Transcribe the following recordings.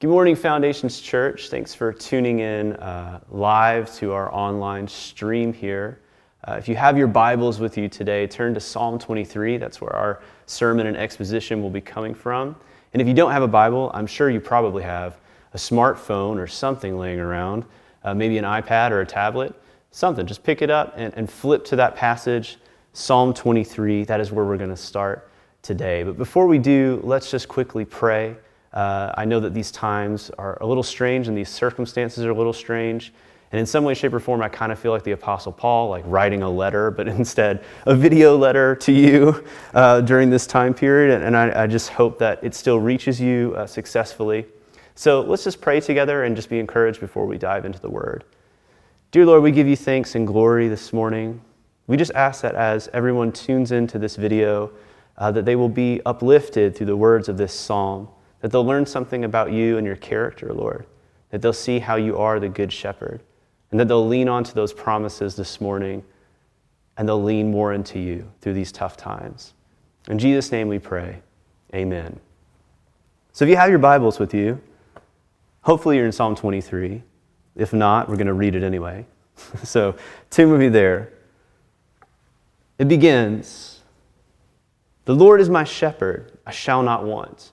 Good morning, Foundations Church. Thanks for tuning in uh, live to our online stream here. Uh, if you have your Bibles with you today, turn to Psalm 23. That's where our sermon and exposition will be coming from. And if you don't have a Bible, I'm sure you probably have a smartphone or something laying around, uh, maybe an iPad or a tablet, something. Just pick it up and, and flip to that passage, Psalm 23. That is where we're going to start today. But before we do, let's just quickly pray. Uh, I know that these times are a little strange and these circumstances are a little strange. And in some way, shape, or form, I kind of feel like the Apostle Paul, like writing a letter, but instead a video letter to you uh, during this time period. And I, I, just hope that it still reaches you uh, successfully. So let's just pray together and just be encouraged before we dive into the word. Dear Lord, we give you thanks and glory this morning. We just ask that as everyone tunes into this video, uh, that they will be uplifted through the words of this psalm that they'll learn something about you and your character, Lord, that they'll see how you are the good shepherd, and that they'll lean onto those promises this morning and they'll lean more into you through these tough times. In Jesus' name we pray. Amen. So if you have your Bibles with you, hopefully you're in Psalm 23. If not, we're going to read it anyway. so turn with me there. It begins The Lord is my shepherd, I shall not want.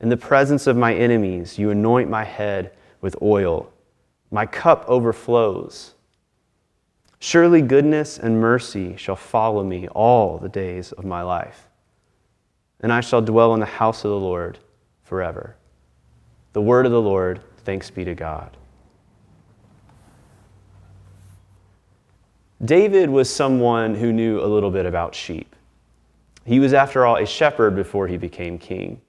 in the presence of my enemies, you anoint my head with oil. My cup overflows. Surely goodness and mercy shall follow me all the days of my life, and I shall dwell in the house of the Lord forever. The word of the Lord, thanks be to God. David was someone who knew a little bit about sheep. He was, after all, a shepherd before he became king.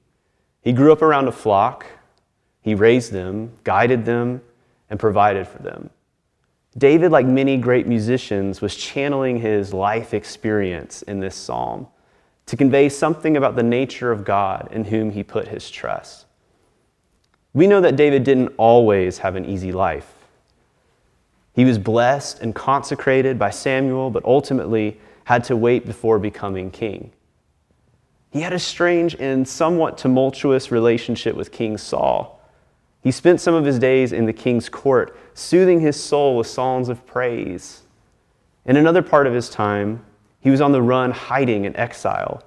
He grew up around a flock, he raised them, guided them, and provided for them. David, like many great musicians, was channeling his life experience in this psalm to convey something about the nature of God in whom he put his trust. We know that David didn't always have an easy life. He was blessed and consecrated by Samuel, but ultimately had to wait before becoming king. He had a strange and somewhat tumultuous relationship with King Saul. He spent some of his days in the king's court, soothing his soul with songs of praise. In another part of his time, he was on the run, hiding in exile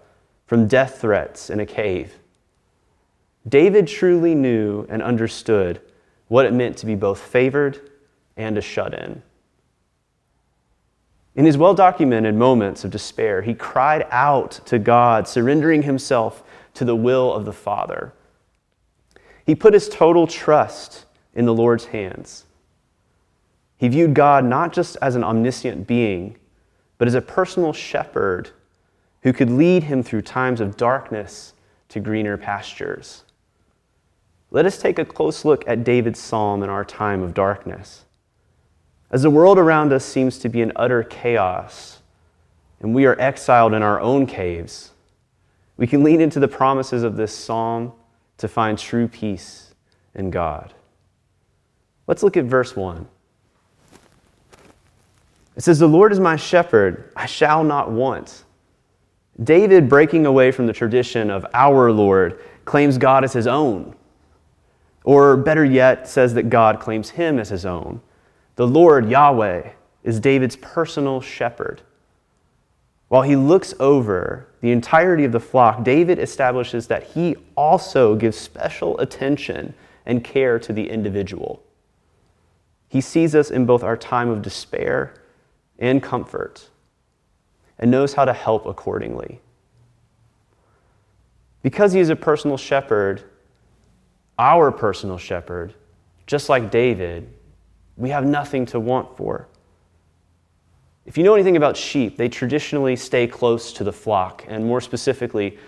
from death threats in a cave. David truly knew and understood what it meant to be both favored and a shut in. In his well documented moments of despair, he cried out to God, surrendering himself to the will of the Father. He put his total trust in the Lord's hands. He viewed God not just as an omniscient being, but as a personal shepherd who could lead him through times of darkness to greener pastures. Let us take a close look at David's psalm in our time of darkness. As the world around us seems to be in utter chaos, and we are exiled in our own caves, we can lean into the promises of this psalm to find true peace in God. Let's look at verse 1. It says, The Lord is my shepherd, I shall not want. David, breaking away from the tradition of our Lord, claims God as his own. Or better yet, says that God claims him as his own. The Lord, Yahweh, is David's personal shepherd. While he looks over the entirety of the flock, David establishes that he also gives special attention and care to the individual. He sees us in both our time of despair and comfort and knows how to help accordingly. Because he is a personal shepherd, our personal shepherd, just like David, we have nothing to want for. If you know anything about sheep, they traditionally stay close to the flock, and more specifically,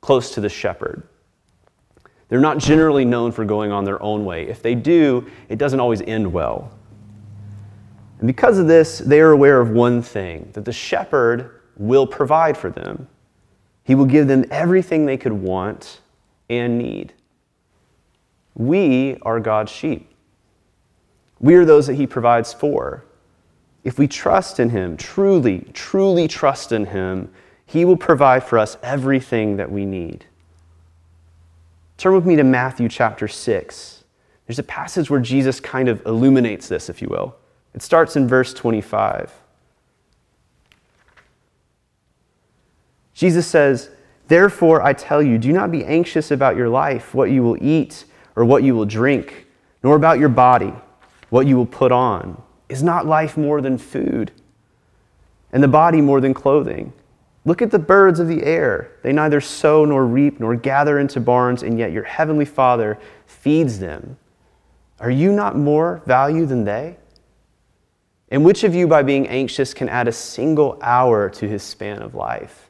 close to the shepherd. They're not generally known for going on their own way. If they do, it doesn't always end well. And because of this, they are aware of one thing that the shepherd will provide for them. He will give them everything they could want and need. We are God's sheep. We are those that He provides for. If we trust in Him, truly, truly trust in Him, He will provide for us everything that we need. Turn with me to Matthew chapter 6. There's a passage where Jesus kind of illuminates this, if you will. It starts in verse 25. Jesus says, Therefore, I tell you, do not be anxious about your life, what you will eat or what you will drink, nor about your body, what you will put on. Is not life more than food, and the body more than clothing? Look at the birds of the air. They neither sow nor reap nor gather into barns, and yet your heavenly Father feeds them. Are you not more value than they? And which of you, by being anxious, can add a single hour to his span of life?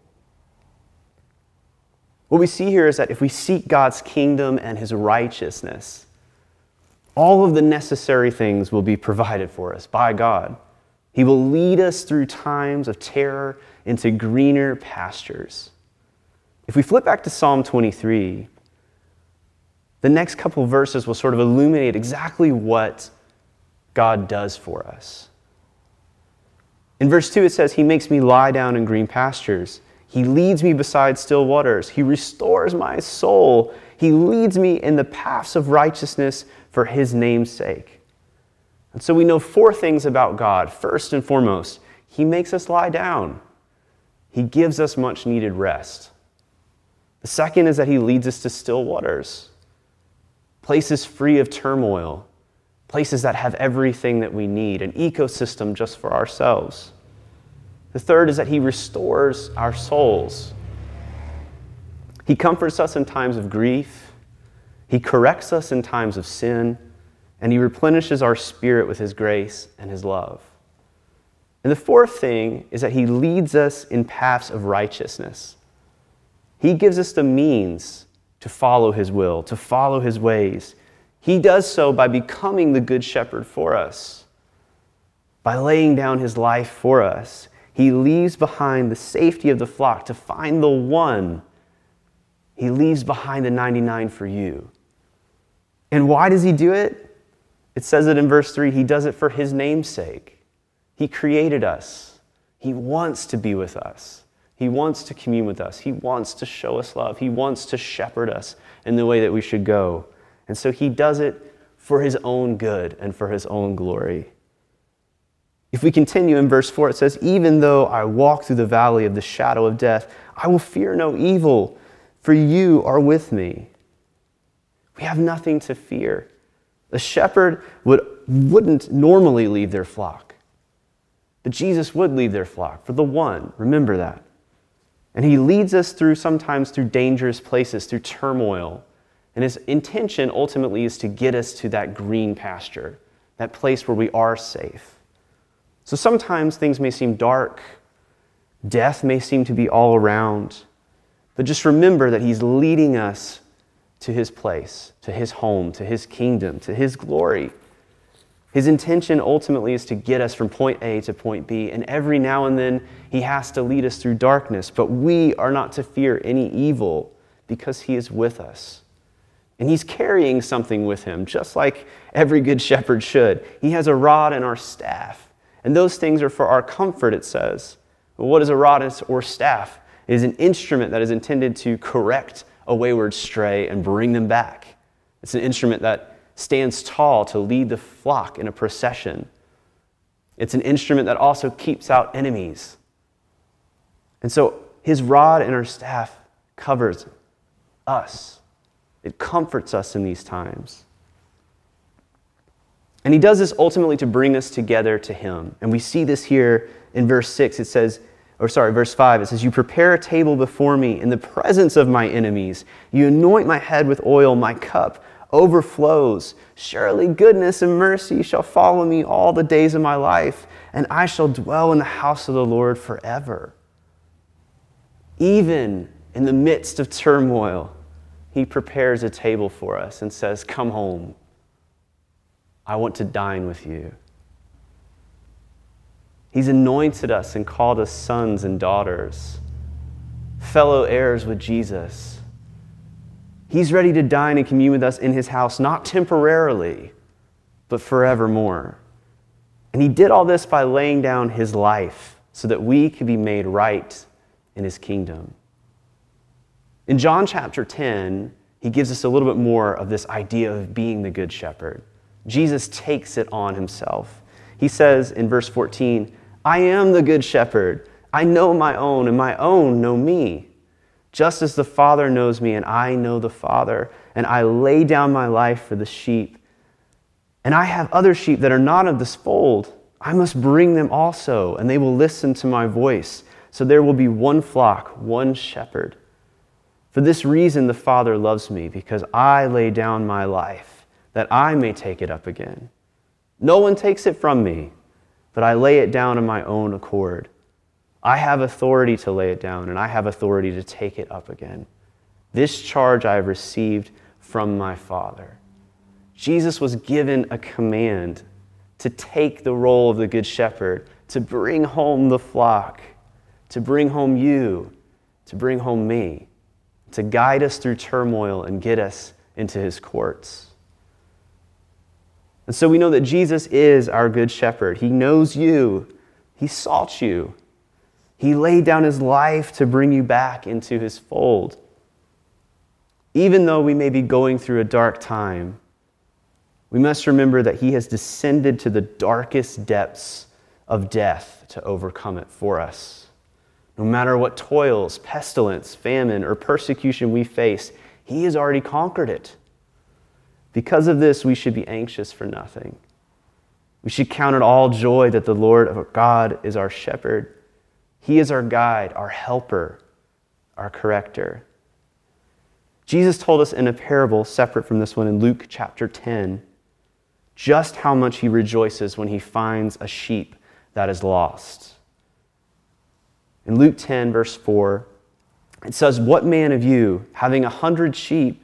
What we see here is that if we seek God's kingdom and his righteousness, all of the necessary things will be provided for us by God. He will lead us through times of terror into greener pastures. If we flip back to Psalm 23, the next couple verses will sort of illuminate exactly what God does for us. In verse 2, it says, He makes me lie down in green pastures. He leads me beside still waters. He restores my soul. He leads me in the paths of righteousness for his name's sake. And so we know four things about God. First and foremost, he makes us lie down, he gives us much needed rest. The second is that he leads us to still waters, places free of turmoil, places that have everything that we need, an ecosystem just for ourselves. The third is that He restores our souls. He comforts us in times of grief, He corrects us in times of sin, and He replenishes our spirit with His grace and His love. And the fourth thing is that He leads us in paths of righteousness. He gives us the means to follow His will, to follow His ways. He does so by becoming the Good Shepherd for us, by laying down His life for us he leaves behind the safety of the flock to find the one. He leaves behind the 99 for you. And why does he do it? It says it in verse 3 He does it for his name's sake. He created us, he wants to be with us. He wants to commune with us. He wants to show us love. He wants to shepherd us in the way that we should go. And so he does it for his own good and for his own glory. If we continue in verse 4, it says, Even though I walk through the valley of the shadow of death, I will fear no evil, for you are with me. We have nothing to fear. The shepherd would, wouldn't normally leave their flock, but Jesus would leave their flock for the one. Remember that. And he leads us through sometimes through dangerous places, through turmoil. And his intention ultimately is to get us to that green pasture, that place where we are safe. So sometimes things may seem dark, death may seem to be all around, but just remember that He's leading us to His place, to His home, to His kingdom, to His glory. His intention ultimately is to get us from point A to point B, and every now and then He has to lead us through darkness, but we are not to fear any evil because He is with us. And He's carrying something with Him, just like every good shepherd should. He has a rod and our staff And those things are for our comfort, it says. But what is a rod or staff? It is an instrument that is intended to correct a wayward stray and bring them back. It's an instrument that stands tall to lead the flock in a procession. It's an instrument that also keeps out enemies. And so his rod and our staff covers us. It comforts us in these times. And he does this ultimately to bring us together to him. And we see this here in verse 6. It says, or sorry, verse 5, it says, You prepare a table before me in the presence of my enemies. You anoint my head with oil, my cup overflows. Surely goodness and mercy shall follow me all the days of my life, and I shall dwell in the house of the Lord forever. Even in the midst of turmoil, he prepares a table for us and says, Come home. I want to dine with you. He's anointed us and called us sons and daughters, fellow heirs with Jesus. He's ready to dine and commune with us in his house, not temporarily, but forevermore. And he did all this by laying down his life so that we could be made right in his kingdom. In John chapter 10, he gives us a little bit more of this idea of being the good shepherd. Jesus takes it on himself. He says in verse 14, I am the good shepherd. I know my own, and my own know me just as the Father knows me and I know the Father, and I lay down my life for the sheep. And I have other sheep that are not of this fold. I must bring them also, and they will listen to my voice. So there will be one flock, one shepherd. For this reason, the Father loves me, because I lay down my life, that I may take it up again. No one takes it from me, but I lay it down of my own accord. I have authority to lay it down, and I have authority to take it up again. This charge I have received from my Father. Jesus was given a command to take the role of the Good Shepherd, to bring home the flock, to bring home you, to bring home me, to guide us through turmoil and get us into his courts. And so we know that Jesus is our Good Shepherd. He knows you, He sought you. He laid down his life to bring you back into his fold. Even though we may be going through a dark time, we must remember that he has descended to the darkest depths of death to overcome it for us. No matter what toils, pestilence, famine, or persecution we face, he has already conquered it. Because of this, we should be anxious for nothing. We should count it all joy that the Lord of God is our shepherd he is our guide, our helper, our corrector. Jesus told us in a parable separate from this one in Luke chapter 10 just how much he rejoices when he finds a sheep that is lost. In Luke 10, verse 4, it says, What man of you, having a hundred sheep,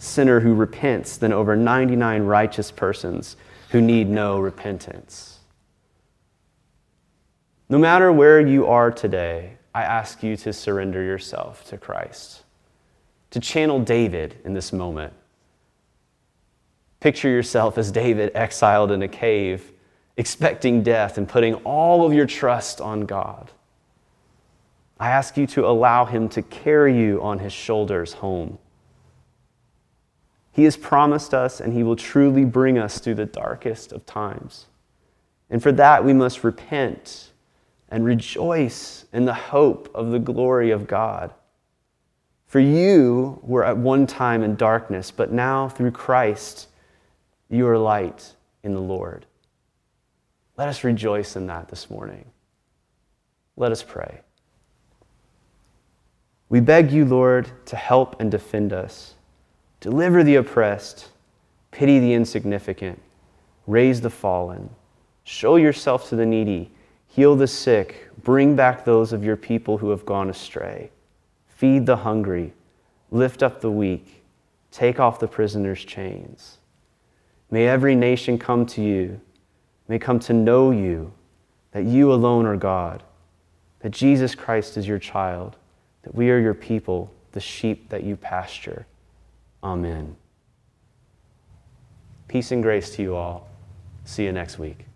sinner who repents than over 99 righteous persons who need no repentance. No matter where you are today, I ask you to surrender yourself to Christ, to channel David in this moment. Picture yourself as David exiled in a cave, expecting death and putting all of your trust on God. I ask you to allow him to carry you on his shoulders home. He has promised us, and he will truly bring us through the darkest of times. And for that, we must repent and rejoice in the hope of the glory of God. For you were at one time in darkness, but now through Christ you are light in the Lord. Let us rejoice in that this morning. Let us pray. We beg you, Lord, to help and defend us. Deliver the oppressed, pity the insignificant, raise the fallen, show yourself to the needy Heal the sick. Bring back those of your people who have gone astray. Feed the hungry. Lift up the weak. Take off the prisoner's chains. May every nation come to you, may come to know you, that you alone are God, that Jesus Christ is your child, that we are your people, the sheep that you pasture. Amen. Peace and grace to you all. See you next week.